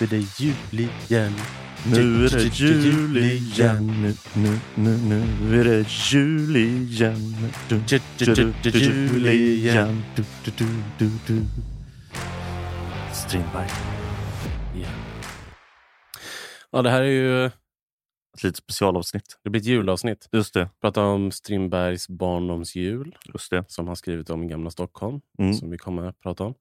är det jul igen. Nu är det jul igen, nu, nu, nu, nu är det jul igen. Du, du, du, du, du, jul igen. Du, du, du, du, du. Strindberg. Ja, det här är ju Ett litet specialavsnitt. det blir ett julavsnitt. Just det. Prata om Strindbergs barndomsjul Just det. som han skrivit om i Gamla Stockholm. Mm. Som vi kommer att prata om.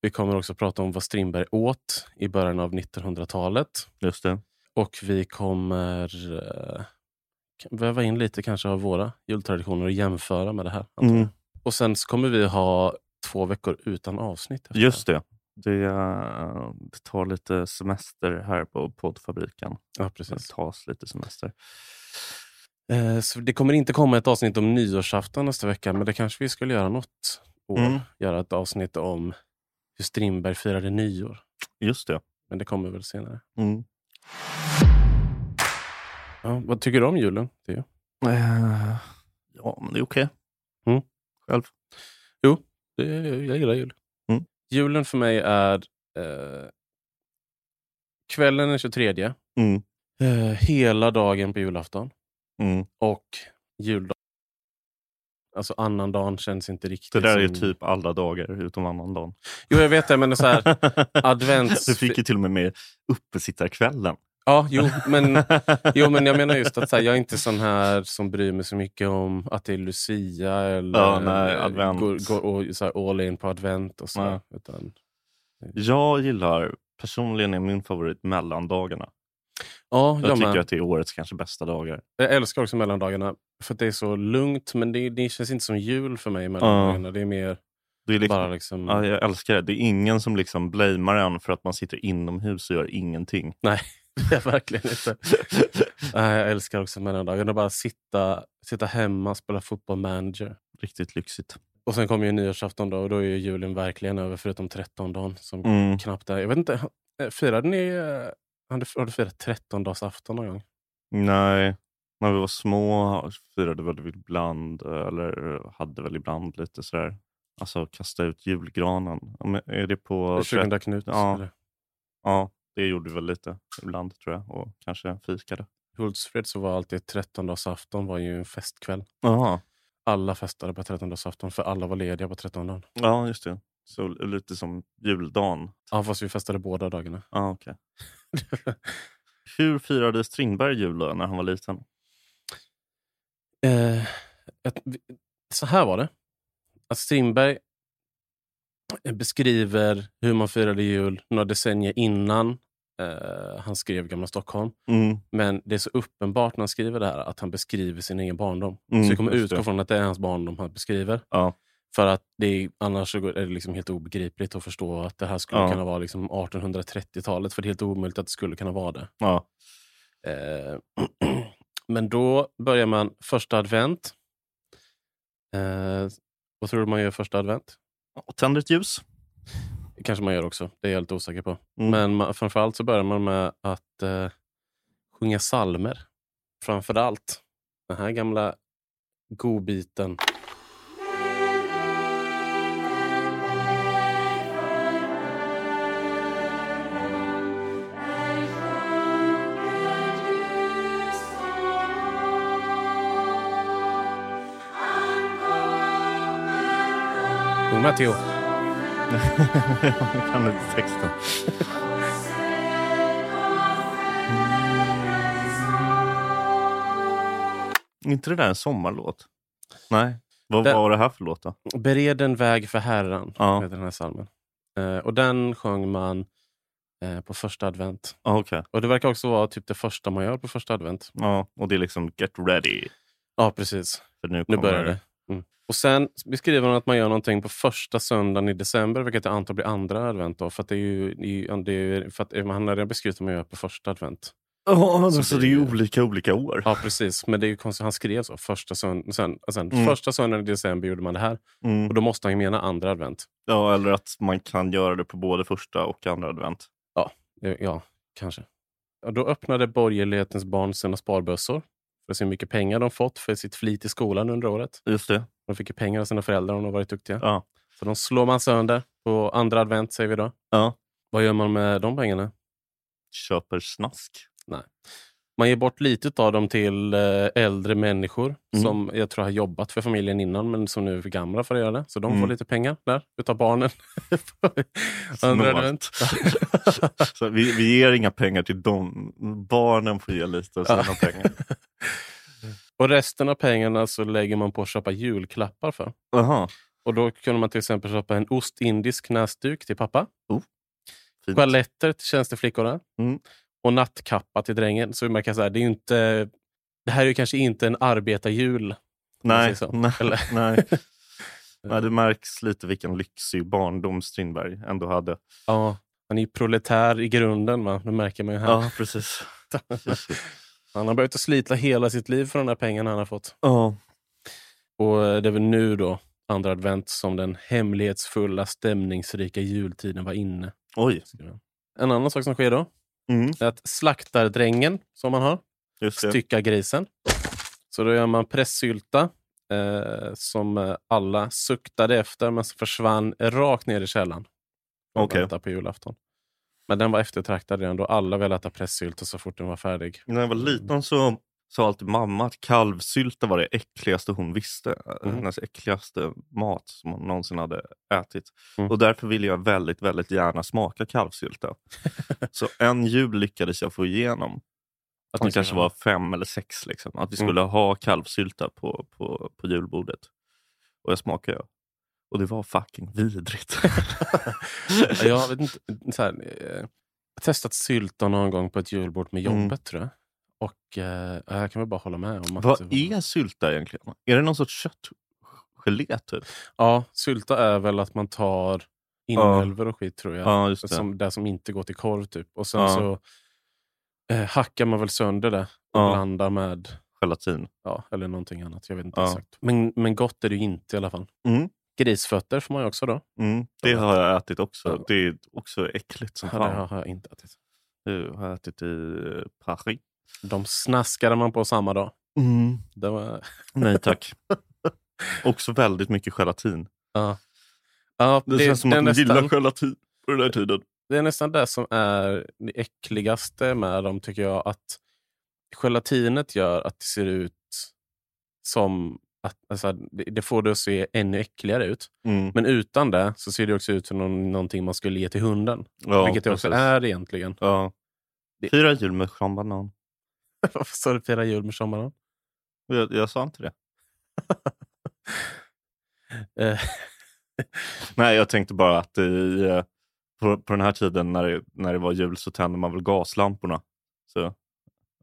Vi kommer också prata om vad Strindberg åt i början av 1900-talet. Just det. Och vi kommer eh, väva in lite kanske av våra jultraditioner och jämföra med det här. Mm. Och sen kommer vi ha två veckor utan avsnitt. efter Just det. Det, eh, det tar lite semester här på poddfabriken. Ja, Det precis. tas lite semester. Eh, så det kommer inte komma ett avsnitt om nyårsafton nästa vecka, men det kanske vi skulle göra något år. Mm. Göra ett avsnitt om hur Strindberg firade nyår. Just det. Men det kommer väl senare. Mm. Ja, vad tycker du om julen? Det är Eh, ja, men det är okej. Mm. Själv. det, jag gillar jul. Mm. Julen för mig är eh, kvällen den 23, Mm. eh, hela dagen på julafton Mm. och juldagen. Alltså annandagen känns inte riktigt Det där är som... typ alla dagar utom annandagen. Jo, jag vet det, men det är så här, advents... Du fick ju till och med med uppesittarkvällen. Ja, jo, men, jo, men jag menar just att här, jag är inte sån här som bryr mig så mycket om att det är Lucia eller Ja, nej, advent. går, går och, så här, all in på advent. och så. Utan, Jag gillar, personligen är min favorit mellandagarna. Ja, Jag jag, tycker att det är årets kanske bästa dagar. jag älskar också mellandagarna för att det är så lugnt, men det, det känns inte som jul för mig i mellandagarna. Det är mer Det är liksom, bara liksom... ja, jag älskar det. Det är ingen som liksom blamear en för att man sitter inomhus och gör ingenting. Nej, det verkligen inte. Nej, jag älskar också mellandagarna. Bara sitta, sitta hemma och spela fotboll manager. Riktigt lyxigt. Och sen kommer ju nyårsafton då och då är ju julen verkligen över förutom 13 dagen som Mm. knappt är. Jag vet inte, eh, firade ni, eh, har du, firat 13 dagars afton någon gång? Nej, när vi var små firade väl vi ibland, eller hade väl ibland lite sådär, alltså kasta ut julgranen. Är det på... 20 Knut? Ja. Eller? Ja, det gjorde vi väl lite ibland tror jag. Och kanske fikade. I Hultsfred så var alltid 13 dagars afton var ju en festkväll. Jaha, Alla festade på 13 dagars afton för alla var lediga på 13 dagen. ja just det. Så lite som juldagen. Ja, fast vi festade båda dagarna. Ja, okej. Hur firade Strindberg jul då, när han var liten? Eh, ett, så här var det. Att Strindberg beskriver hur man firade jul några decennier innan eh, han skrev Gamla Stockholm. Mm. Men det är så uppenbart när han skriver det här att han beskriver sin egen barndom. Mm, så vi kommer utgå från att det är hans barndom han beskriver. Ja. För att det är, annars är det liksom helt obegripligt att förstå att det här skulle Ja. kunna vara liksom 1830-talet. För det är helt omöjligt att det skulle kunna vara det. ja. Eh, men då börjar man första advent. Eh, vad tror du man gör första advent? Tänder ett ljus. Kanske man gör också, det är jag lite osäker på. Mm. Men man, framförallt så börjar man med att eh, sjunga salmer. Framförallt den här gamla godbiten. Theo. jag kan inte texten. Är inte det där en sommarlåt? Nej. Vad Det- var det här för låt då? Bered en väg för Herren, Ja. heter den här salmen. Eh, och den sjöng man eh, på första advent. Ah, Okej. Och det verkar också vara typ det första man gör på första advent. Ja, och det är liksom get ready. Ja, precis. För nu, Nu kommer... börjar det. Mm. Och sen beskriver man att man gör någonting på första söndagen i december, vilket jag antar blir andra advent. Då, för att det är ju, det är, för att han har redan beskrivit vad man gör på första advent. Ja, Så så, det är ju olika olika år. Ja, precis. Men det är ju konstigt. Han skrev så. Första, sönd- sen, sen, Mm. första söndagen i december gjorde man det här. Mm. Och då måste han ju mena andra advent. Ja, eller att man kan göra det på både första och andra advent. Ja, Ja, kanske. Och då öppnade borgerlighetens barn sina sparbössor för att se hur mycket pengar de fått för sitt flit i skolan under året. Just det. De fick ju pengar av sina föräldrar om de varit duktiga. Ja. Så de slår man sönder på andra advent, säger vi då. Ja. Vad gör man med de pengarna? köper snask. Man ger bort lite av dem till eh, äldre människor Mm. som jag tror har jobbat för familjen innan men som nu är för gamla för att göra det. Så de Mm. får lite pengar där utav barnen. Så vi, vi ger inga pengar till dem. Barnen får ge lite av sina Ja. pengar. Och resten av pengarna så lägger man på att köpa julklappar för. Jaha, Och då kunde man till exempel köpa en ostindisk näsduk till pappa. fint. Toaletter till tjänsteflickorna. Mm. Och nattkappa till drängen. Så man kan säga, det är inte... Det här är ju kanske inte en arbetarjul. Nej, nej, nej. nej, det märks lite vilken lyxig barndom Strindberg ändå hade. Ja, han är ju proletär i grunden. Va? Det märker man ju här. Ja, precis. Han har behövt slita hela sitt liv för de där pengarna han har fått. Ja. Och det är väl nu då, andra advent, som den hemlighetsfulla, stämningsrika jultiden var inne. Oj, En annan sak som sker då mm, att slaktardrängen som man har styckar grisen. Så då gör man pressylta eh, som alla suktade efter men som försvann rakt ner i källaren. Okej. vänta på julafton. Men den var eftertraktad redan då. Alla ville äta pressylta så fort den var färdig. När jag var liten så sa alltid mamma att kalvsylta var det äckligaste hon visste. Mhm. Hennes äckligaste mat som hon någonsin hade ätit. Mm. Och därför ville jag väldigt, väldigt gärna smaka kalvsylta. så en jul lyckades jag få igenom. Att Det kanske var fem eller sex. Liksom. Att vi Mm. skulle ha kalvsylta på, på, på julbordet. Och jag smakade. Och det var fucking vidrigt. Ja, jag vet inte, så här, eh, jag har testat sylta någon gång på ett julbord med Mm. jobbet tror jag. Och eh, jag kan väl bara hålla med om att... Vad är sylta egentligen? Är det någon sorts köttgelé typ? Ja, sylta är väl att man tar inälvor och skit tror jag. Ja, just det. Som, det som inte går till korv typ. Och sen Ja. så eh, hackar man väl sönder det och Ja. blandar med Gelatin. ja, eller någonting annat. Jag vet inte Ja. exakt. Men, men gott är det ju inte i alla fall. Mm. Grisfötter får man ju också då. Mm, det har jag ätit också. Ja. Det är också äckligt som Ja, det fan. har jag inte ätit. Det har jag ätit i eh, Paris. De snaskade man på samma dag. Mm. Det var, Nej tack. också väldigt mycket gelatin. ja. Ja, Det, känns som det, att man gillar nästan, gelatin på den här tiden. det är nästan det som är det äckligaste med dem tycker jag. Att gelatinet gör att det ser ut som att alltså, det, det får det att se ännu äckligare ut. Mm. Men utan det så ser det också ut som någon, någonting man skulle ge till hunden. Ja, vilket det också precis. är egentligen. Ja. Det- Fyra jul med chambanan. Varför sa du fira jul med sommaren? Jag, jag sa inte det. Eh, Nej, jag tänkte bara att i, eh, på, på den här tiden när det, när det var jul så tände man väl gaslamporna. Så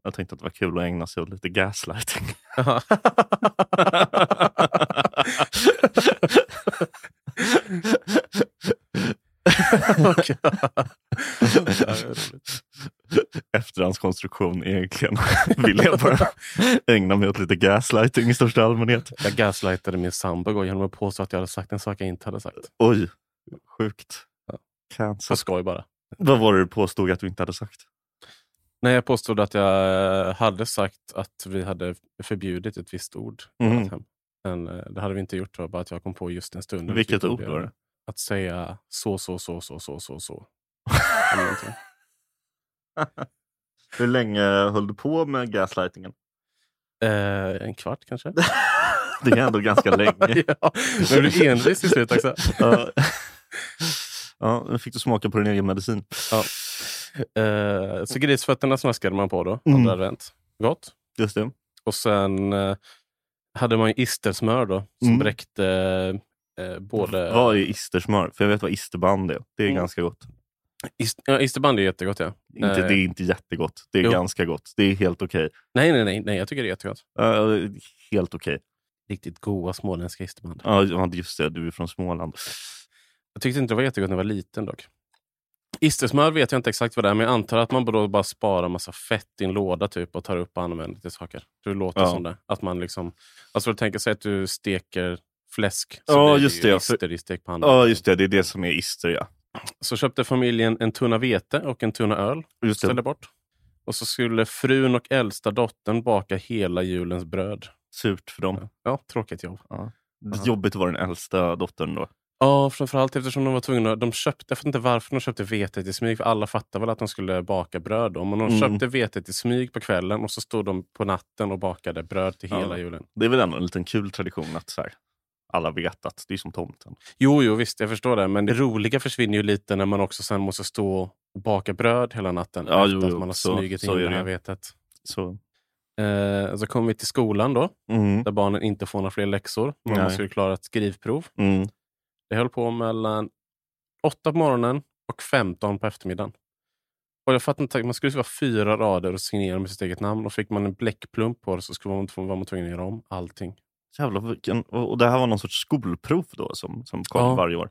jag tänkte att det var kul att ägna sig åt lite gaslighting. Efterhandskonstruktion egentligen. Vill jag bara ägna mig åt lite gaslighting i största allmänhet. Jag gaslightade min sambo genom att påstå att jag hade sagt en sak jag inte hade sagt. Oj, sjukt. Ja. Cancer. På skoj bara. Vad var det du påstod att du inte hade sagt? Nej, jag påstod att jag hade sagt att vi hade förbjudit ett visst ord. hem. Men eh, det hade vi inte gjort. Bara att jag kom på just en stund. Vilket Vi ord var det? Att säga så, så, så, så, så, så, så. Hur länge höll du på med gaslightingen? Eh, en kvart kanske? Det är ändå ganska länge. ja, men du är envis till slut också. Ja. Ja, nu fick du smaka på din egen medicin. Ja. Eh, så grisfötterna snaskade man på då, Mm. andra advent. Gott. Just det. Och sen eh, hade man ju istersmör då, som Mm. bräckte eh, både... Vad är istersmör? För jag vet vad isterband är. Det är Mm. ganska gott. Ist, ja, isterband är jättegott ja. Inte, Eh, det är inte jättegott. Det är jo. ganska gott. Det är helt okej. Nej, nej, nej, nej, jag tycker det är jättegott. Uh, helt okej. Riktigt goda småländska isterband. Ja, just det. Du är från Småland. Jag tyckte inte det var jättegott när jag var liten dock. Istersmör vet jag inte exakt vad det är, men jag antar att man då bara sparar massa fett i en låda typ och tar upp och använder till saker. Det låter Ja. som det. Att man liksom, alltså du tänker sig att du steker fläsk. Så Ja, blir just ju det, Ister i stekpannan. Ja, just det. Det är det som är ister, ja. Så köpte familjen en tunna vete och en tunna öl. Just det. Ställde bort. Och så skulle frun och äldsta dottern baka hela julens bröd. Surt för dem. Ja, tråkigt jobb. Jobbigt att vara den äldsta dottern då. Ja, framförallt eftersom de var tvungna. De köpte, jag vet inte varför de köpte vetet i smyg. För alla fattade väl att de skulle baka bröd. Då. Men de Mm. köpte vetet i smyg på kvällen och så stod de på natten och bakade bröd till Ja. hela julen. Det är väl ändå en liten kul tradition att så här, alla vet att det är som tomten. Jo, jo, visst, jag förstår det. Men det roliga försvinner ju lite när man också sen måste stå och baka bröd hela natten. Ja, efter jo, att man har så- smugit så in det här vetet. Så, Eh, så kom vi till skolan då, mm, där barnen inte får några fler läxor. Man Nej. skulle klara ett skrivprov. mm. Det höll på mellan 8 på morgonen och 15 på eftermiddagen. Och jag fattar inte, man skulle skriva fyra rader och signera med sitt eget namn. Och fick man en bläckplump på det så skulle man, var man tvungen att göra om allting. Jävlar, vilken, och det här var någon sorts skolprov då som, som kom Ja. varje år.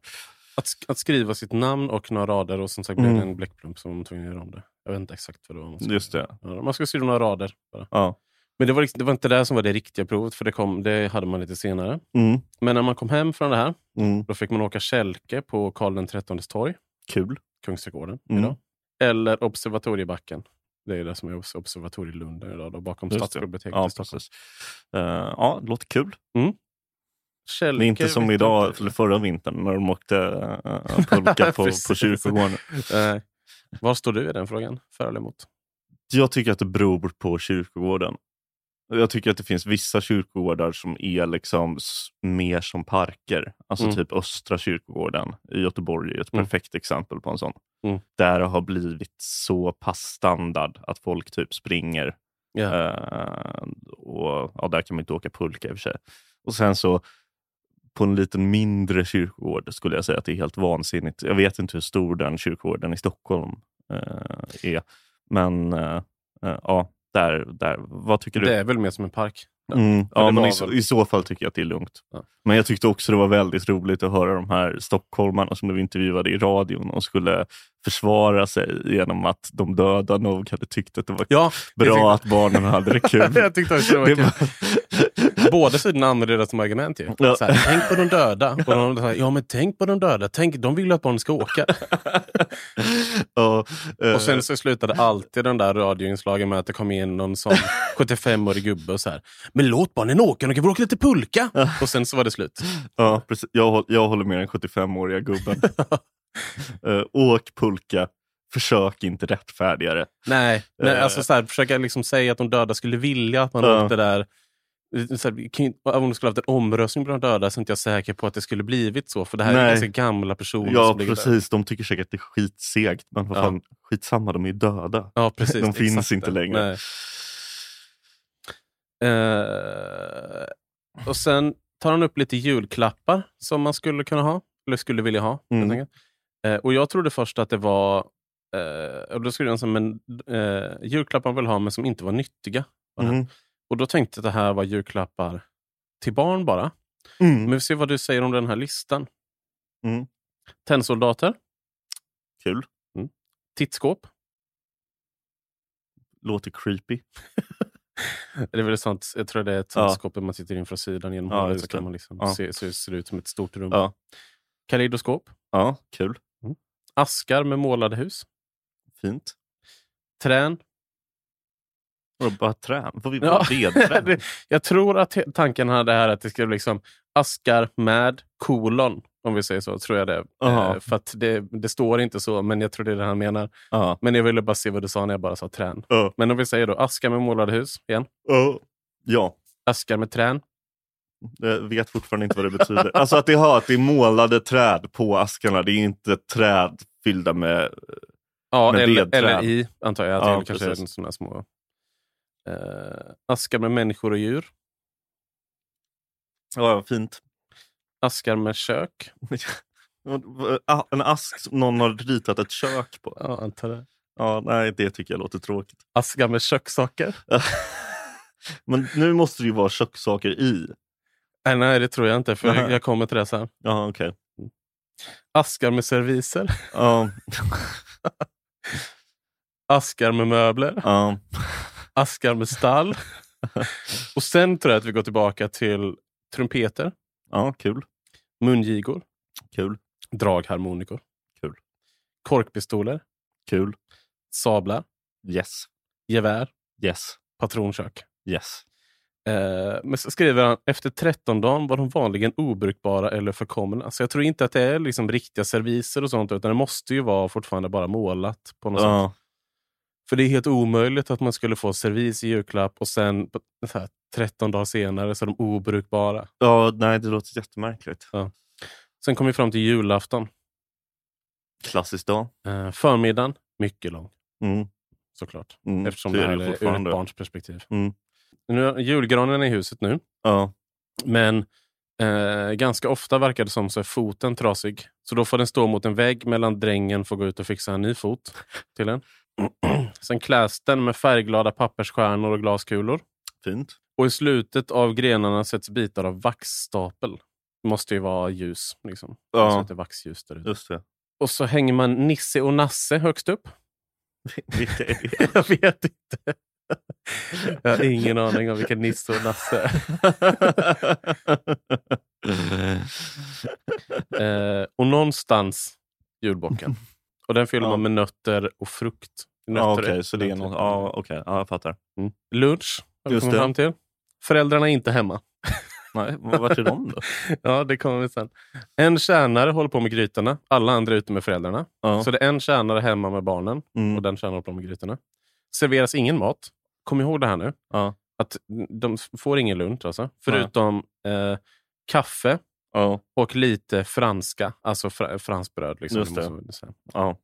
Att, sk- att skriva sitt namn och några rader och som sagt blev Mm. en bläckplump var man tvungen att göra om det. Jag vet inte exakt vad det var. Man skulle, Just det. Ja, man skulle skriva några rader. Bara. Ja. Men det var, liksom- det var inte det som var det riktiga provet, för det, kom, det hade man lite senare. Mm, Men när man kom hem från det här, mm. då fick man åka kälke på Karl XIII torg, Kul. Kungsträdgården Mm. idag. Eller Observatoriebacken. Det är det som är Obs- Observatorielunden idag, då, bakom. Stadsbiblioteket Ja, i Stockholm. Eh, ja, det låter kul. Kälke, Det är inte som idag, inte. eller förra vintern, när de åkte uh, pulka på, på kyrkogården. Nej. Var står du i den frågan? För eller emot? Jag tycker att det beror på kyrkogården. Jag tycker att det finns vissa kyrkogårdar som är liksom mer som parker. Alltså Mm. typ Östra kyrkogården i Göteborg är ett Mm. perfekt exempel på en sån. Mm. Där det har blivit så pass standard att folk typ springer. Ja. Eh, och ja, Där kan man inte åka pulka i och för sig. Och sen så på en liten mindre kyrkogård skulle jag säga att det är helt vansinnigt. Jag vet inte hur stor den kyrkogården i Stockholm eh, är. Men eh, ja, där, där. Vad tycker du? Det är väl mer som en park? Mm, ja, men i, så, i så fall tycker jag att det är lugnt. Ja. Men jag tyckte också det var väldigt roligt att höra de här stockholmarna som blev intervjuade i radion och skulle försvara sig genom att de döda nog hade tyckt att det var Ja, bra tyckte- att barnen hade det kul. jag tyckte också det var kul. Båda sidorna använder det som argument. Ju. Ja. Här, tänk på de döda. Och de säger, ja, men tänk på de döda. Tänk, de vill att barnen ska åka. Ja, eh, Och sen så slutade alltid den där radioinslagen med att det kom in någon sån 75-årig gubbe och så här. Men låt barnen åka, de kan väl åka lite pulka. Och sen så var det slut. ja, precis. Jag, jag håller med den 75-åriga gubben. Eh, åk pulka, försök inte rättfärdiga det. Nej, nej Eh. alltså så här, försöka liksom säga att de döda skulle vilja att man Ja. åkte där. Så här, om det skulle haft en omröstning på de döda så är inte jag säker på att det skulle blivit så. För det här är Nej. ganska gamla personer Ja, där. precis. De tycker säkert att det är skitsegt. Men vad Ja. fan, skitsamma, de är ju döda. Ja, precis. De finns exakt inte längre. Eh, och sen tar han upp lite julklappar som man skulle kunna ha, eller skulle vilja ha. Mm. Eh, och jag trodde först att det var eh, och då skulle jag säga, men, eh, julklappar man vill ha men som inte var nyttiga. Mm. Och då tänkte jag att det här var julklappar till barn bara. Mm. Men vi får se vad du säger om den här listan. Mm. Tennsoldater, Kul. tittskåp. Låter creepy. Det är väl sånt, jag tror det är ett Ja. tittskåp där man tittar in från sidan genom Ja, hålet så kan det. man liksom Ja. se, så det ser ut som ett stort rum. Ja. Kaleidoskop, Ja, kul. Askar med målade hus, Fint. trän. Och bara trän. Får vi Ja. vedträn? Jag tror att tanken hade här att det ska bli liksom askar med kolon, om vi säger så. tror jag det. Aha. Eh, för att det, det står inte så, men jag tror det är det han menar. Ja. Men jag ville bara se vad du sa när jag bara sa trän. Ja. Men om vi säger då askar med målade hus igen. Ja. Askar med trän. Jag vet fortfarande inte vad det betyder. Alltså att det, har, att det är målade träd på askarna. Det är inte träd fyllda med... Ja, Med eller, vedträd. eller i, antar jag. Att Ja, det kanske precis. är sådana små... Eh, askar med människor och djur. Ja, fint. Askar med kök. En ask som någon har ritat ett kök på. Ja, antar det. Ja, nej, det tycker jag låter tråkigt. Askar med kökssaker. Men nu måste det ju vara kökssaker i. Nej, nej, det tror jag inte. För jag, kommer till det sen. Ja, okej. Askar med serviser. Ja, Askar med möbler. ja. Askar med stall. och sen tror jag att vi går tillbaka till trumpeter, ja, kul. mungigor, Kul. dragharmonikor, Kul. korkpistoler, Kul. sablar, Yes. gevär, Yes. patronkök. Yes. Eh, men så skriver han, efter 13 dagen var de vanligen obrukbara eller förkomna. Så jag tror inte att det är liksom riktiga serviser och sånt, utan det måste ju vara fortfarande bara målat på något sätt. Ja. För det är helt omöjligt att man skulle få servis i julklapp och sen här, 13 dagar senare så är de obrukbara. ja, nej det låter jättemärkligt. Sen kom vi fram till julafton. Klassisk dag. Eh, förmiddagen, mycket lång Mm. såklart. Mm. Eftersom det det är här är ur ett barns perspektiv. Mm. Nu, julgranen är i huset nu, Ja. men eh, ganska ofta verkar det som så är foten trasig. Så då får den stå mot en vägg medan drängen får gå ut och fixa en ny fot till den. Sen kläs den med färgglada pappersstjärnor och glaskulor. Fint. Och i slutet av grenarna sätts bitar av vaxstapel. Det måste ju vara ljus. Liksom. Ja. Så att det vaxljus där ute. Just det. Och så hänger man Nisse och Nasse högst upp. Vilka är det? Jag vet inte. Jag har ingen aning om vilka Nisse och Nasse är. Eh, och någonstans julbocken. Och den fyller Ja. man med nötter och frukt. Nötter ja, Okej, är- så det är. Ja, okej. Ja, jag fattar. Mm. Lunch har vi Just kommit fram till. Föräldrarna är inte hemma. Nej, vart är de då? Ja, det kommer vi sen. En tjänare håller på med grytorna. Alla andra är ute med föräldrarna. Ja. Så det är en tjänare hemma med barnen Mm. och den tjänaren håller på med grytorna. Serveras ingen mat. Kom ihåg det här nu. Ja. Att de får ingen lunch alltså. Förutom eh, kaffe Ja. och lite franska. Alltså fra, fransbröd. Liksom. Just det. Måste-. Ja.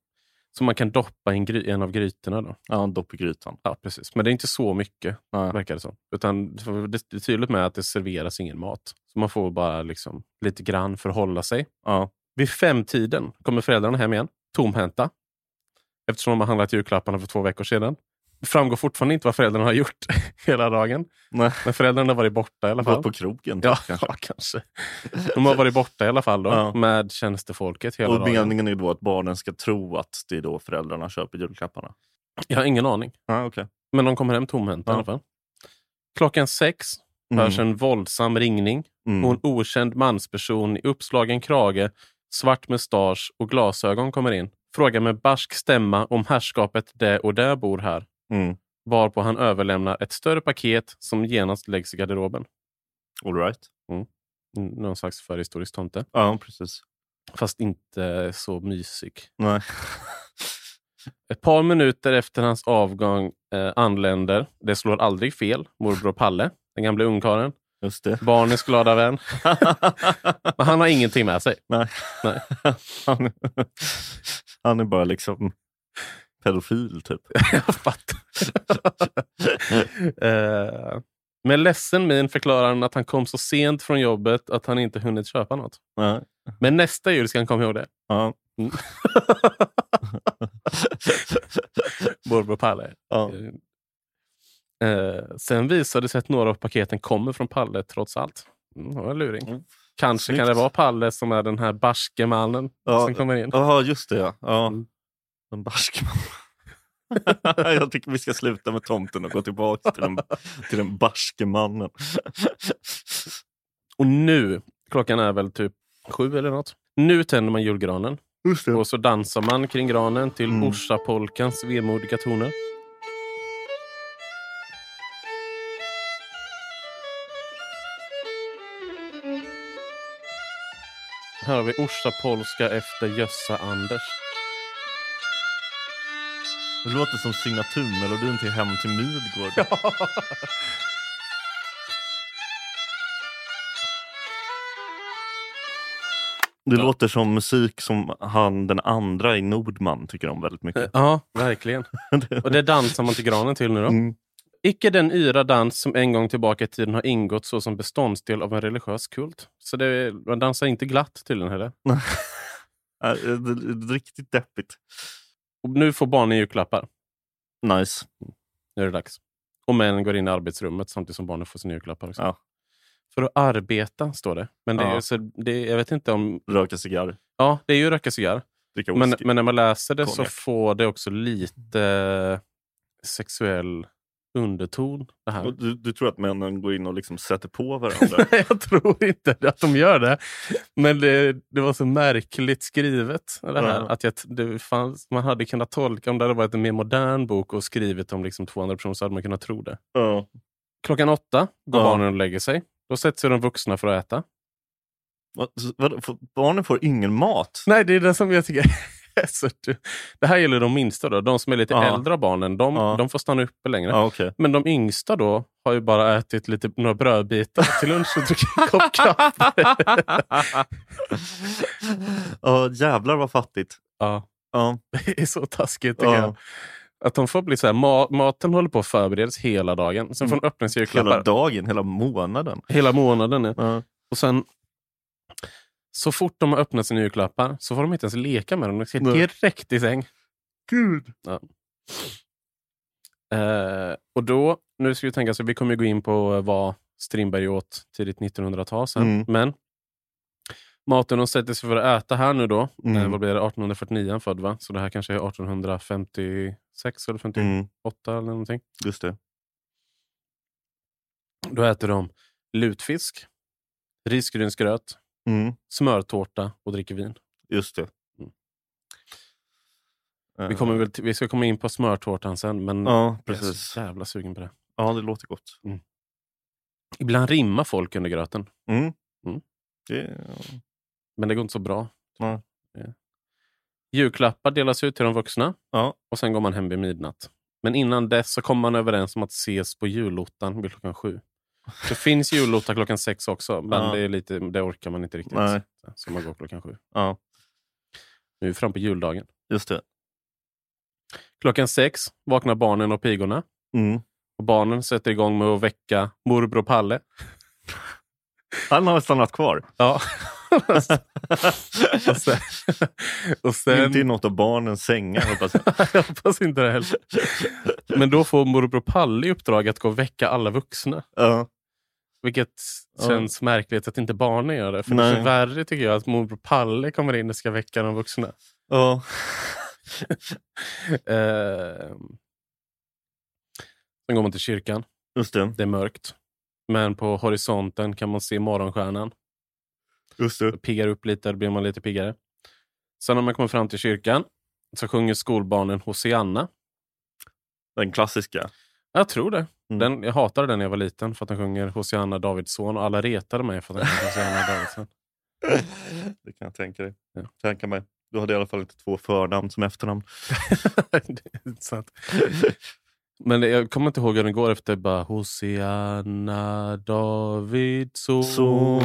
Som man kan doppa i en, gry, en av grytorna. Då. ja, dopp i grytan. Ja, precis. Men det är inte så mycket, Ja. verkar det som. Utan det är tydligt med att det serveras ingen mat. Så man får bara liksom lite grann förhålla sig. Ja. Vid femtiden kommer föräldrarna hem igen, tomhänta. Eftersom de har handlat julklapparna för två veckor sedan. Framgår fortfarande inte vad föräldrarna har gjort hela dagen. Nej. Men föräldrarna har varit borta i alla fall. Gått på krogen Ja, kanske. ja, kanske. De har varit borta i alla fall då, Ja. med tjänstefolket hela Och dagen. meningen är då att barnen ska tro att det är då föräldrarna köper julklapparna. Jag har ingen aning. Ja, okej. Men de kommer hem tomhänta i Ja. alla fall. Klockan sex hörs en våldsam ringning. Mm. Och en okänd mansperson i uppslagen krage, svart mustasch och glasögon kommer in. Frågar med barsk stämma om herrskapet det och det bor här. Mm. Varpå han överlämnar ett större paket som genast läggs i garderoben. All right. Mm, Någon slags förhistorisk tomte. Ja, precis. Fast inte så mysig. Nej. Ett par minuter efter hans avgång eh, anländer, det slår aldrig fel, morbror Palle, den gamla ungkarlen. Just det. Barnens glada vän. Men han har ingenting med sig. Nej. Nej. Han, han är bara liksom pedofil typ. Jag fattar. eh, med ledsen min förklarar han att han kom så sent från jobbet att han inte hunnit köpa något. Nej. Men nästa jul ska han komma ihåg det. Ja. Mm. Morbror Palle. Ja. Eh, sen visade det sig att några av paketen kommer från Palle trots allt. Mm, det var en luring. Mm. Kanske Snyggt. kan det vara Palle som är den här barske mannen Ja. som kommer in. Jaha, just det. Ja. ja. Mm. Den barske Jag tycker vi ska sluta med tomten och gå tillbaka till den, till den barske mannen. Och nu, klockan är väl typ sju eller något. Nu tänder man julgranen. Och så dansar man kring granen till Mm. Orsa-polkans vemodiga toner. Här har vi Orsa-polska efter Gössa Anders. Det låter som signaturmelodin till Hem till Midgård. Det Ja. låter som musik som han den andra i Nordman tycker om väldigt mycket. Ja, verkligen. Och det dansar man till granen till nu då. Mm. Icke den yra dans som en gång tillbaka i tiden har ingått så som beståndsdel av en religiös kult. Så det, man dansar inte glatt tydligen heller. Det är Riktigt deppigt. Och nu får barnen julklappar. Nice. Nu är det dags. Och män går in i arbetsrummet samtidigt som barnen får sina julklappar. Också. Ja. För att arbeta, står det. Men det är, Ja. ju så, det, jag vet inte om... Röka cigarr, Ja, det är ju röka cigarr. Men, men när man läser det så Konjak. får det också lite sexuell underton. Det här. Du, du tror att männen går in och liksom sätter på varandra? Nej, jag tror inte att de gör det. Men det, det var så märkligt skrivet. Det här, Ja. att jag, det fanns, man hade kunnat tolka, om det hade varit en mer modern bok och skrivit om liksom 200 personer så hade man kunnat tro det. ja. Klockan åtta går Ja. barnen och lägger sig. Då sätter sig de vuxna för att äta. Vad- vad- Barnen får ingen mat? Nej, det är det som jag tycker så du- Det här gäller de minsta då. De som är lite Ja. äldre barnen, de, Ja. de får stanna uppe längre. Ja, okej. Men de yngsta då har ju bara ätit lite, några brödbitar till lunch och druckit en kopp kaffe. Ja, jävlar vad fattigt. Ja, Ja, det är så taskigt tycker jag. ja. Att de får bli så här, ma maten håller på att förberedas hela dagen. Sen får de öppna sig Hela dagen, hela månaden. hela månaden. Ja. Och sen så fort de har öppnat sina julklappar så får de inte ens leka med dem. De ska direkt i säng. Gud. Eh, och då, nu ska vi tänka så vi kommer gå in på eh, vad Strindberg åt tidigt 1900-tal sen. Mm. Men maten de sätter sig för att äta här nu då, Mm. eh, vad blir det, 1849 han född va? Så det här kanske är 1856 eller 58 Mm, eller någonting. just det. Då äter de lutfisk, risgrynsgröt, Mm, smörtårta och dricker vin. just det. Mm. Eh, Vi, kommer väl till, vi ska komma in på smörtårtan sen, men Ja, jag är precis. så jävla sugen på det. Ja, det låter gott. Ibland rimmar folk under gröten, Mm. Mm. Det, men det går inte så bra. Nej. Ja. Julklappar delas ut till de vuxna ja, och sen går man hem vid midnatt. Men innan dess så kommer man överens om att ses på julottan vid klockan sju. Det finns julotta klockan sex också, men Ja. det, är lite, det orkar man inte riktigt. Nej. Så man går klockan sju. ja, Nu är vi fram på juldagen. just det. Klockan sex vaknar barnen och pigorna. Mm. Och barnen sätter igång med att väcka morbror Palle. Han har stannat kvar. Ja. Och sen, och sen, Inte i något av barnens sängar hoppas jag. jag hoppas inte det heller. Men då får morbror Palle i uppdrag att gå och väcka alla vuxna. Ja, Vilket Ja. känns märkligt att inte barnen gör det. För Nej. det är värre tycker jag att morbror Palle kommer in och ska väcka de vuxna. ja. Eh, sen går man till kyrkan. just det. Det är mörkt. Men på horisonten kan man se morgonstjärnan. Just det. Piggar upp lite, då blir man lite piggare. Sen när man kommer fram till kyrkan så sjunger skolbarnen Hosianna. Den klassiska. Jag tror det. Mm. Den, jag hatade den när jag var liten för att den sjunger Hosianna Davidsson och alla retade mig för att den sjunger Hosianna Davidsson. Det kan jag tänka dig. Ja. Tänka mig. Du hade i alla fall inte två förnamn som efternamn. Men jag kommer inte ihåg hur den går efter bara Hosianna Davidsson. Så...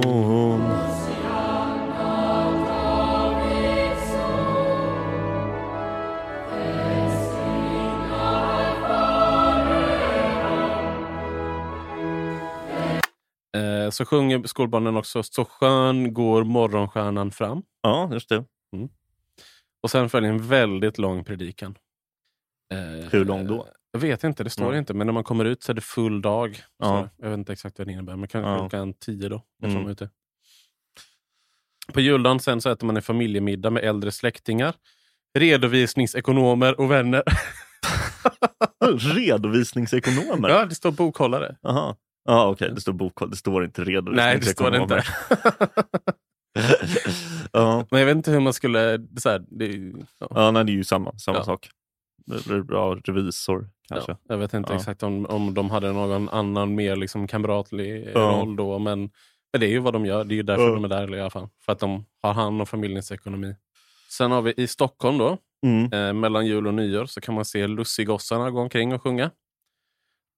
Eh, så sjunger skolbarnen också Så skön går morgonstjärnan fram. Ja, just det. Och sen följer en väldigt lång predikan. Eh, Hur lång då? Jag vet inte, det står Mm. inte. Men när man kommer ut så är det full dag. Ja. Jag vet inte exakt vad det innebär, men kanske Ja. klockan tio då. Mm. är ute. På juldagen sen så äter man en familjemiddag med äldre släktingar, redovisningsekonomer och vänner. Redovisningsekonomer? ja, det står bokhållare. Jaha. Ja, okej. Det står bokhåll. Det står inte redovisningsekonomer. Nej, det står det inte. ja. Men jag vet inte hur man skulle... Så här, det, ja. ja, nej, det är ju samma, samma Ja. sak. Bra revisor kanske. Ja, jag vet inte Ja. exakt om, om de hade någon annan mer liksom kamratlig Ja. roll då. Men, men det är ju vad de gör. Det är ju därför Ja. de är där i alla fall. För att de har hand om familjens ekonomi. Sen har vi i Stockholm då, Mm. eh, mellan jul och nyår, så kan man se Lussigossarna gå omkring och sjunga.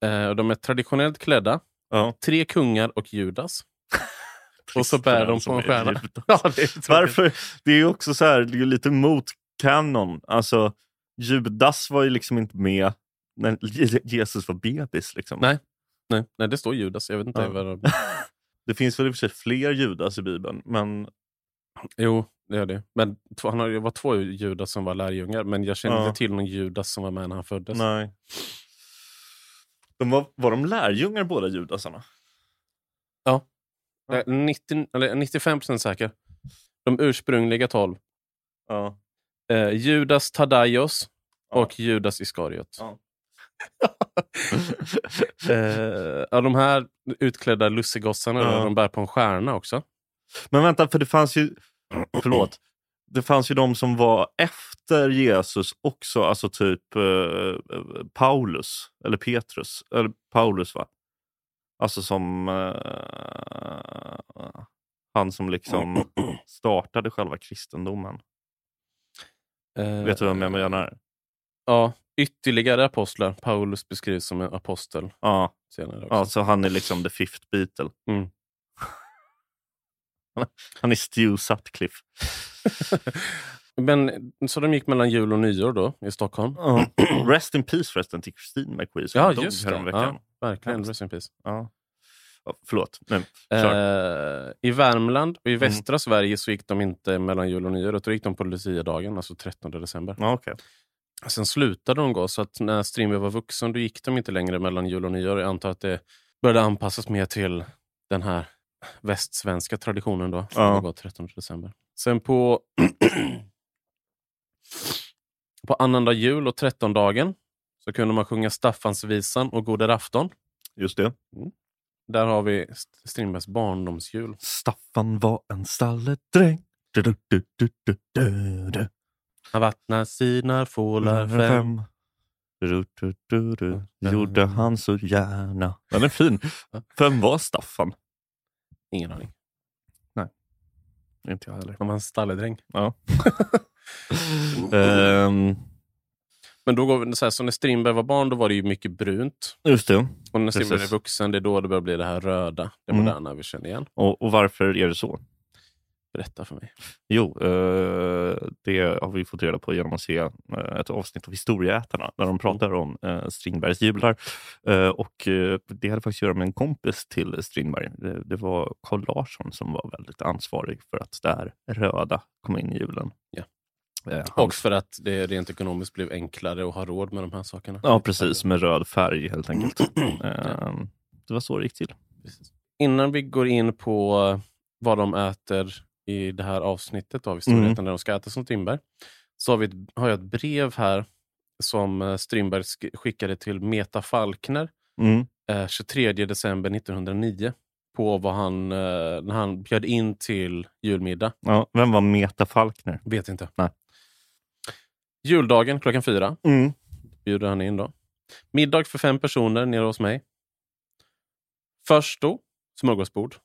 Eh, och de är traditionellt klädda. Ja. Tre kungar och Judas. Och så bär de på en är stjärna. Ja, det är. Varför? Det är också så här, det är lite mot kanon. Alltså, Judas var ju liksom inte med när Je- Jesus var bebis. Liksom. Nej. Nej, nej, det står Judas. Jag vet inte Ja. vad de... Det finns väl i och för sig fler Judas i Bibeln, men Jo, det gör det. Men han har, det var två Judas som var lärjungar, men jag känner Ja. inte till någon Judas som var med när han föddes. nej. De var, var de lärjungar båda judasarna? Jag är 90, eller 95 procent säker. De ursprungliga tolv. Ja. Eh, Judas Tadaios Ja. och Judas Iskariot. Ja. Eh, ja, de här utklädda lussegossarna, Ja. de bär på en stjärna också. Men vänta, för det fanns ju... Förlåt. Det fanns ju de som var efter Jesus också, alltså typ eh, Paulus, eller Petrus, eller Paulus va? Alltså som eh, han som liksom startade själva kristendomen. Eh, Vet du vem jag menar? Ja, ytterligare apostlar. Paulus beskrivs som en apostel Ja, senare också. ja, så han är liksom the fifth Beatle. Mm. Han är Stu Sutcliffe. Men, så de gick mellan jul och nyår då i Stockholm? Ja. Rest in peace förresten till Christine McQueen som Ja, dog just det. häromveckan. Ja, verkligen. Rest in peace. Ja. Ja, förlåt, men kör. Eh, I Värmland och i Mm. västra Sverige så gick de inte mellan jul och nyår, utan gick de på Lucia-dagen, alltså 13 december. Ja, okej. Sen slutade de gå, så att när Strindberg var vuxen då gick de inte längre mellan jul och nyår. Jag antar att det började anpassas mer till den här västsvenska traditionen då. Som Ja. går 13 december. Sen på på annandag jul och trettondagen så kunde man sjunga Staffansvisan och Goder afton. Just det. Där har vi St- Strindbergs barndomsjul. Staffan var en stalledräng. Han vattnar sina fålar fem. Du, du, du. Gjorde han så gärna. Den är fin. Vem var Staffan? Ingen aning. Inte jag heller. Han var en stalledräng. Ja. Ehm, Men då går vi, så, här, så när Strindberg var barn då var det ju mycket brunt. just det. Och när Strindberg är Precis. vuxen, det är då det börjar bli det här röda, det Mm. moderna vi känner igen. Och, och varför är det så? Berätta för mig. Jo, eh, det har vi fått reda på genom att se eh, ett avsnitt av Historieätarna där de pratar om eh, Strindbergs jublar. Eh, och eh, det hade faktiskt att göra med en kompis till Strindberg. Det, det var Carl Larsson som var väldigt ansvarig för att det här röda kom in i julen. Ja. Eh, han, Och för att det rent ekonomiskt blev enklare att ha råd med de här sakerna. ja, precis. Med röd färg helt enkelt. Det var så det gick till. Precis. Innan vi går in på vad de äter i det här avsnittet av historieätarna, Mm. när de ska äta som Strindberg, så har, vi ett, har jag ett brev här som eh, Strindberg sk- skickade till Meta Falkner Mm. eh, 23 december 1909 på vad han, eh, när han bjöd in till julmiddag. Ja, vem var Meta Falkner? Vet inte. Nej. Juldagen klockan fyra Mm. bjuder han in då. Middag för fem personer nere hos mig. Först då, smörgåsbord.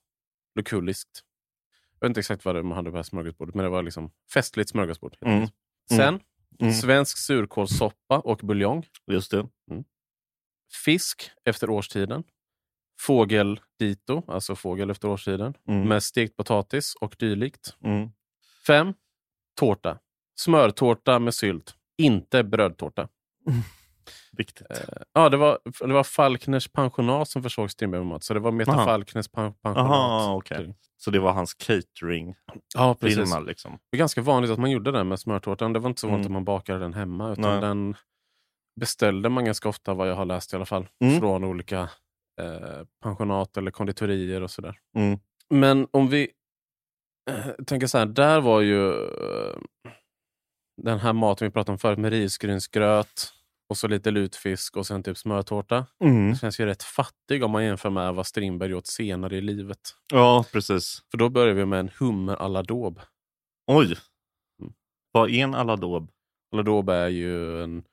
Lukulliskt. Jag vet inte exakt vad de hade på det här smörgåsbordet, men det var liksom festligt smörgåsbord. Mm. enkelt. Sen, Mm. svensk surkålssoppa och buljong. Just det. Fisk efter årstiden. Fågeldito, alltså fågel efter årstiden. Mm. Med stekt potatis och dylikt. Mm. Fem, tårta. Smörtårta med sylt. Inte brödtårta. Viktigt. Eh, ja, det var, det var Falkners pensionat som försåg Strindberg med mat. Så det var Meta Aha. Falkners pen, pensionat. Aha, okej. Så det var hans catering Ja, precis. firma liksom. Det är ganska vanligt att man gjorde det med smörtårtan. Det var inte så vanligt Mm. att man bakade den hemma. Utan Nej. den beställde man ganska ofta, vad jag har läst i alla fall, Mm. från olika eh, pensionat eller konditorier och sådär. Mm. Men om vi eh, tänker så här, där var ju eh, den här maten vi pratade om förut med risgrynsgröt och så lite lutfisk och sen typ smörtårta. Mm. Det känns ju rätt fattig om man jämför med vad Strindberg åt senare i livet. Ja, precis. För då börjar vi med en hummer à la daube. Oj! Mm. Vad är en aladåb? À la daube är ju en,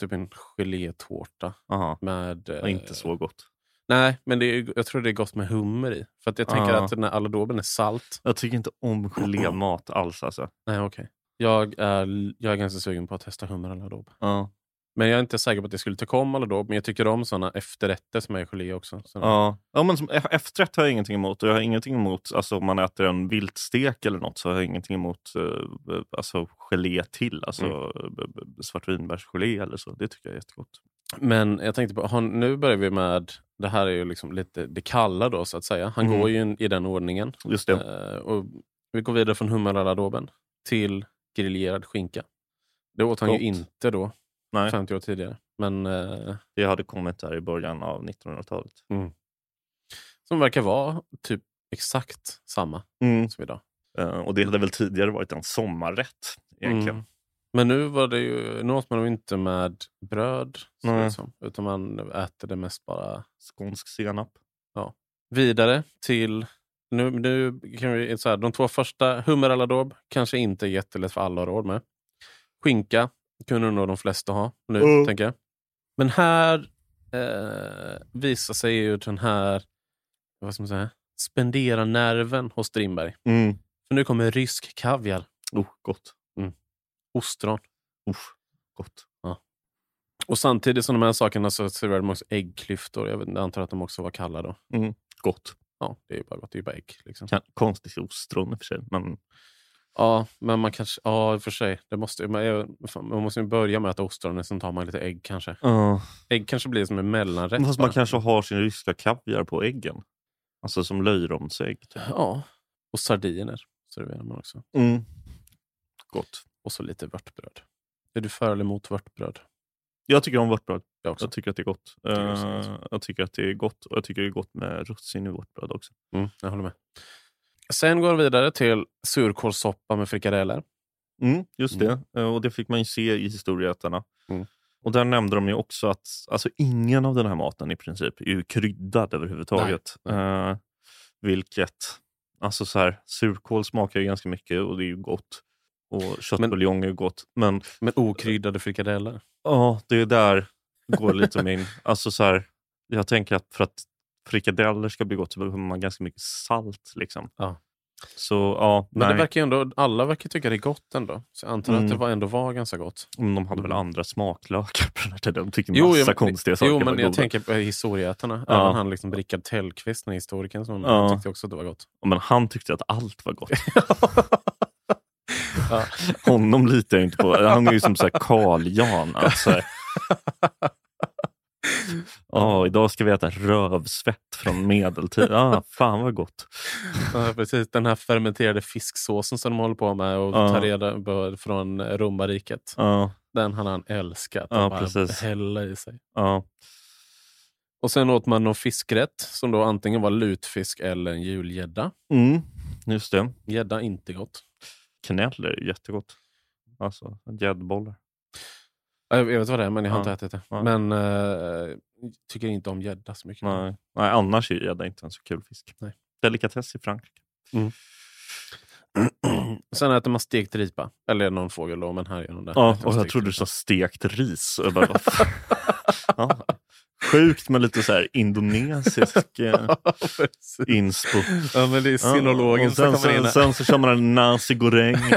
typ en gelétårta Aha, med... eh, inte så gott. Nej, men det är, jag tror det är gott med hummer i. För att jag tänker Ah. att den här à la dauben är salt. Jag tycker inte om gelémat alls alltså. Nej, okej. Jag, är, jag är ganska sugen på att testa hummer à la daube. Ja. Men jag är inte säker på att jag skulle tycka om à la daube. Men jag tycker om såna efterrätter som är gelé också. Så Ja. ja, men som e- efterrätt har jag ingenting emot. Jag har ingenting emot, alltså om man äter en viltstek eller något så har jag ingenting emot uh, alltså, gelé till. Alltså Mm. svartvinbärsgelé eller så. Det tycker jag är jättegott. Men jag tänkte på, har, nu börjar vi med, det här är ju liksom lite det kalla då så att säga. Han Mm. går ju i den ordningen. Just det. Eh, och vi går vidare från hummer à la dauben till griljerad skinka. Det åt han Gott. ju inte då, Nej, 50 år tidigare. Men eh, det hade kommit där i början av 1900-talet. som verkar vara typ exakt samma Mm. som idag. Eh, och det hade väl tidigare varit en sommarrätt egentligen. Mm. Men nu var det ju, nu åt man nog inte med bröd, som, utan man äter det mest bara Skånsk senap. vidare till nu, nu kan vi, så här, de två första, hummer à la daube, kanske inte jättelätt för alla att råd med. Skinka kunde nog de flesta ha nu, Mm. tänker jag. Men här eh, visar sig ju den här vad ska man säga, spendera nerven hos Strindberg. Mm. För nu kommer rysk kaviar, Oh, gott. ostron. Uff, gott. Och samtidigt som de här sakerna så serverar de också äggklyftor. Jag, vet, jag antar att de också var kalla då. Gott. Ja, det är ju bara gott. Det är bara ägg. Liksom. Konstigt ostron i och för sig. Men Ja, men man kanske... Ja, i och för sig. Det måste, man, man måste ju börja med att äta ostronen, sen tar man lite ägg kanske. Ja. Ägg kanske blir som en mellanrätt. Fast man kanske har sin ryska kaviar på äggen. Alltså som löjromsägg. Typ. Ja, och sardiner serverar man också. Mm. Gott. Och så lite vörtbröd. Är du för eller emot vörtbröd? Jag tycker om vörtbröd. Jag också. Jag tycker att det är gott. tycker Eh, jag tycker att det är gott. Och jag tycker det är gott med russin i vörtbröd också. Mm, jag håller med. Sen går vi vidare till surkålssoppa med frikadeller. Mm, just Mm. det. Eh, och det fick man ju se i historieätarna. Mm. Och där nämnde de ju också att alltså, ingen av den här maten i princip är ju kryddad överhuvudtaget. Eh, vilket, alltså så här, surkål smakar ju ganska mycket och det är ju gott. Och köttbuljong är ju gott. Men Men okryddade frikadeller. ja, det är där går lite min... Alltså så här, jag tänker att för att frikadeller ska bli gott så behöver man ganska mycket salt. Liksom. Ja. Så ja, Men nej. det verkar ändå, alla verkar tycka det är gott ändå. Så jag antar att Mm. det var ändå var ganska gott. Men de hade väl andra smaklökar på den här tiden. De tyckte Jo, massa jo, konstiga saker Jo, men jag goda. tänker på historieätarna. Ja. Även han liksom Rickard Tellqvist, den historikern, som Ja. tyckte också att det var gott. Men han tyckte att allt var gott. Ja. Honom litar jag inte på. Han är ju som så här Karl Jan. Alltså. Ja, idag ska vi äta rövsvett från medeltid. Ah, fan vad gott. Ja, precis. Den här fermenterade fisksåsen som de håller på med och Ja. tar reda på från romarriket. Ja, Den hade han älskat. Ja, och bara precis. hälla i sig. ja. Och sen åt man någon fiskrätt som då antingen var lutfisk eller en julgädda. Mm, just det. Gädda inte gott. Kneller är jättegott. Alltså gäddbollar. Ja, Jag vet vad det är, men jag har Ja. inte ätit det. Ja. Men eh, tycker inte om gädda så mycket. Nej. Nej, annars är gädda inte en så kul fisk. Nej. Delikatess i Frankrike. Sen äter man stekt ripa. Eller någon fågel då, men här är någon där. Ja, och jag trodde du sa stekt ris. Jag bara, ja. Sjukt med lite så här indonesisk eh, Ja, inspo. Ja, men det är Ja, sinologen och som kommer in. sen, sen så kör man en nasi goreng.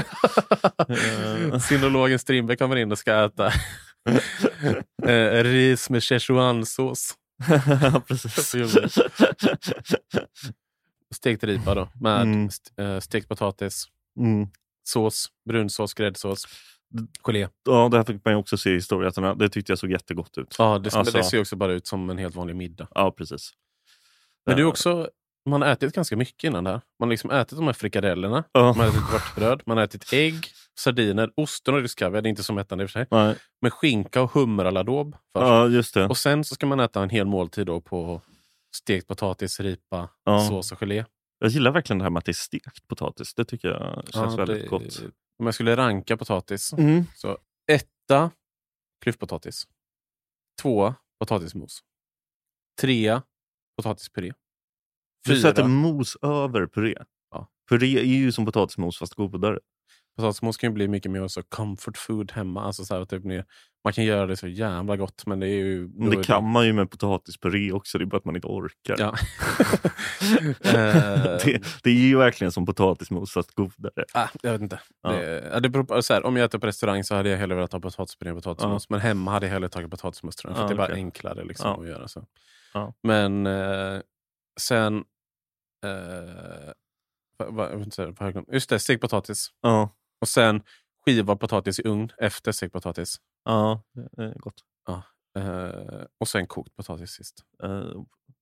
Eh, Sinologen Strindberg kommer in och ska äta eh, ris med szechuansås. Ja, precis. Stekt ripa då, med Mm. st- eh, stekt potatis, Mm. sås, brunsås, gräddsås, gelé. Ja, det här fick man ju också se i historieätarna. Det tyckte jag såg jättegott ut. Ja, det, Alltså- det ser också bara ut som en helt vanlig middag. Ja, precis. Men det är också, man har ätit ganska mycket innan det här. Man har liksom ätit de här frikadellerna, Ja. man har ätit vörtbröd, man har ätit ägg, sardiner, ostron och kaviar. Det är inte så mättande i och för sig. Nej. Men skinka och hummeraladob. Ja, just det. Och sen så ska man äta en hel måltid då på stekt potatis, ripa, Ja. sås och gelé. Jag gillar verkligen det här med att det är stekt potatis. Det tycker jag känns Ja, väldigt det- gott. Om jag skulle ranka potatis. Mm. Så etta, klyftpotatis. Tvåa, potatismos. Trea, potatispuré. Du Fyra, sätter mos över puré. Ja. Puré är ju som potatismos fast godare. Potatismos kan ju bli mycket mer så comfort food hemma. Alltså så här, typ, man kan göra det så jävla gott, men det är ju... Men det kan man ju med potatispuré också, det är bara att man inte orkar. Ja. Eh, det, det är ju verkligen som potatismos fast godare. Ah, jag vet inte. Ja. Det, ja, det beror så här, om jag äter på restaurang så hade jag hellre velat ha potatispuré än potatismos. Men hemma hade jag hellre tagit potatismos tror jag, för Ja, det är bara enklare liksom, Ja. att göra. så. Ja. Men eh, sen... Eh, vad, vad, vad? Just det, stekt potatis. Ja, Och sen skivad potatis i ugn efter stekt potatis. ja det gott. Eh, och sen kokt potatis sist. Eh,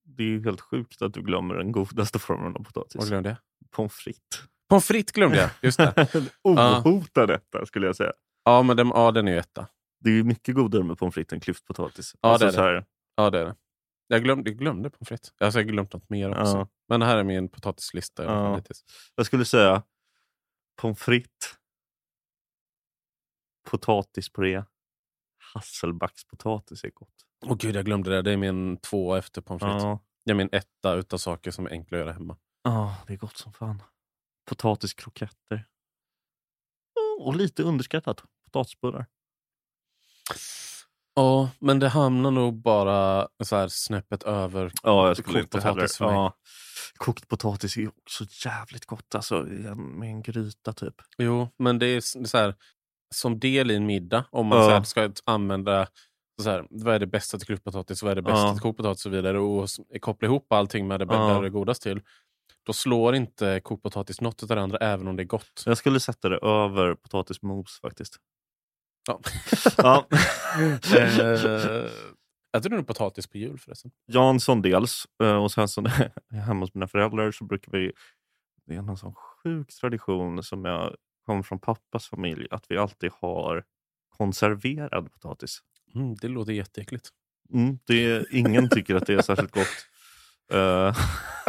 Det är ju helt sjukt att du glömmer den godaste formen av potatis. Vad glömde jag? Pommes frites. Pommes frites glömde jag. Just det. Ohotad detta skulle jag säga. Ja, men den, ja, den är ju etta. Det är ju mycket godare med pommes frites än klyftpotatis. Ja, det är det. så här, Ja, det är det. Jag glömde, jag glömde pommes frites. Alltså, jag har glömt något mer också. Ja. Men det här är min potatislista. Ja. hittills. Jag skulle säga pommes frites, potatispuré, hasselbackspotatis är gott. Åh gud, jag glömde det. Det är min två efter pommes frites. Ja. Det är min etta utav saker som är enkla att göra hemma. Ja, det är gott som fan. Potatiskroketter. Och lite underskattat. Potatisbullar. Ja, men det hamnar nog bara så här snäppet över. Ja, jag skulle skulle inte heller- heller. ja. Ja. Kokt potatis är också jävligt gott alltså, med en gryta typ. Jo, men det är så här, som del i en middag. Om man Ja. så ska använda så här, vad är det bästa till klubbpotatis, vad är det bästa Ja. till kokt potatis och så vidare. Och koppla ihop allting med det, Ja. där det är godast till. Då slår inte kokt potatis något av det andra, även om det är gott. Jag skulle sätta det över potatismos faktiskt. Ja. ja. eh, äter du potatis på jul förresten? Jansson dels. eh, Och sen så hemma hos mina föräldrar så brukar vi... Det är någon sån sjuk tradition som jag kommer från pappas familj. Att vi alltid har konserverad potatis. Mm, det låter jätteäckligt. Mm, det är, ingen tycker att det är särskilt gott. Eh,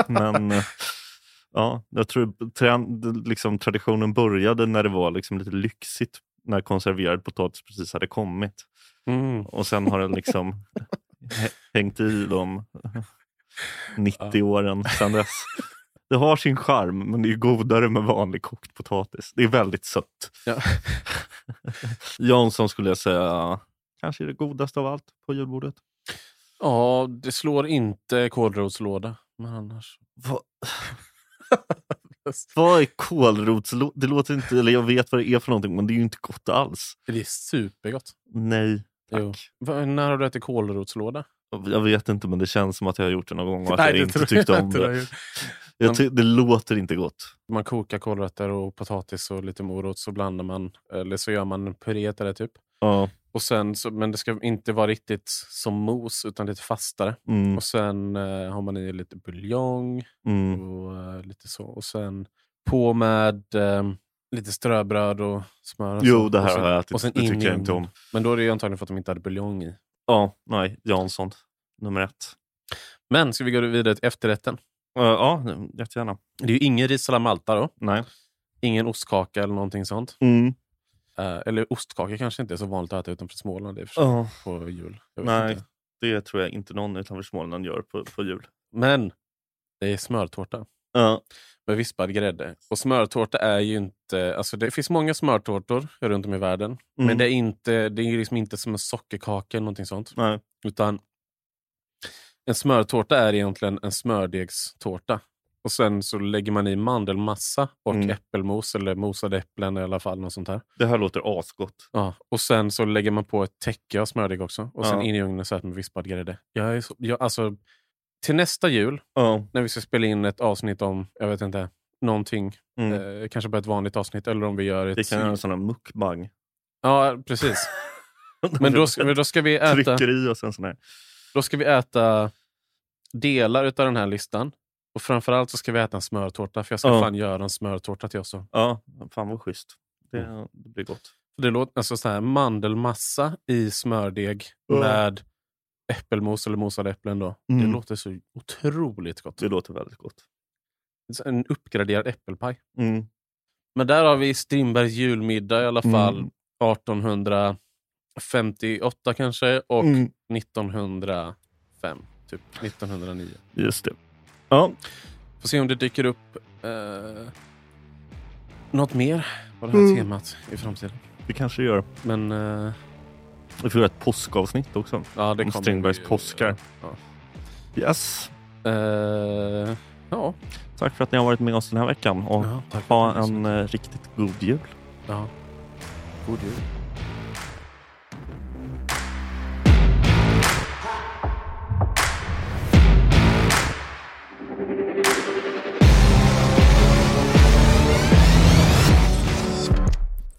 men eh, ja, jag tror trend, liksom, traditionen började när det var liksom lite lyxigt när konserverad potatis precis hade kommit. Mm. Och sen har den liksom hä- hängt i de 90 åren sedan dess. Det har sin charm, men det är godare med vanlig kokt potatis. Det är väldigt sött. Ja. Jansson skulle jag säga kanske är det godaste av allt på julbordet. Ja, det slår inte kålrotslåda. Men annars... Vad, vad är kålrotslåda? Det låter inte, eller jag vet vad det är för någonting, men det är ju inte gott alls. Det är supergott. Nej, tack. Jo. Va, när har du ätit kålrotslåda? Jag vet inte, men det känns som att jag har gjort det någon gång och att Nej, jag det inte tyckte om det. Jag ty- det låter inte gott. Man kokar kålrötter och potatis och lite morot så blandar man, eller så gör man puré till det typ. Ja. Och sen så, men det ska inte vara riktigt som mos utan lite fastare. Mm, Och sen eh, har man i lite buljong mm. och eh, lite så. Och sen på med eh, lite ströbröd och smör. Och Jo, så. det och här sen, har jag ätit. och sen det tycker jag inte om. Men då är det ju antagligen för att de inte hade buljong i. Ja, nej, Jansson. Nummer ett. Men ska vi gå vidare till efterrätten? Uh, ja, jättegärna. Det är ju ingen ris malta då. Nej. Ingen ostkaka eller någonting sånt. Mm. Eh, eller ostkaka kanske inte är så vanligt att äta utanför Småland i Ja, på jul. Nej, inte. det tror jag inte någon utanför Småland gör på, på jul. Men det är smörtårta Ja. med vispad grädde. Och smörtårta är ju inte... Alltså det finns många smörtårtor runt om i världen. Mm. Men det är, inte, det är liksom inte som en sockerkaka eller någonting sånt. Nej. Utan en smörtårta är egentligen en smördegstårta. Och sen så lägger man i mandelmassa och Mm. äppelmos, eller mosade äpplen i alla fall. Något sånt här. Det här låter asgott. Ja, och sen så lägger man på ett täcke av smördeg också. Och sen Ja. in i ugnen så äter man vispad grädde. Jag är så, jag, alltså, till nästa jul, Ja. när vi ska spela in ett avsnitt om, jag vet inte, någonting. Mm. Eh, kanske bara ett vanligt avsnitt eller om vi gör ett... Vi kan göra en sån här mukbang. Ja, precis. Men då ska, då, ska vi äta, Trycker i oss en sån här. då ska vi äta delar utav den här listan. Och framförallt så ska vi äta en smörtårta, för jag ska Ja. fan göra en smörtårta till oss. Ja, fan vad schysst. Det, det blir gott. Det låter alltså så här, mandelmassa i smördeg Ja. med äppelmos eller mosade äpplen. Då. Det Mm. låter så otroligt gott. Det låter väldigt gott. En uppgraderad äppelpaj. Mm. Men där har vi Strindbergs julmiddag i alla Mm. fall. 1858 kanske och Mm. 1905. Typ 1909. Just det. Ja, Får se om det dyker upp eh, något mer på det här Mm. temat i framtiden. det kanske gör. Men eh, Vi får göra ett påskavsnitt också. ja, det Om Strindbergs vi- påskar. Ja. Yes. Eh, ja. Tack för att ni har varit med oss den här veckan. Och ja, ha en eh, riktigt god jul. Ja. God jul.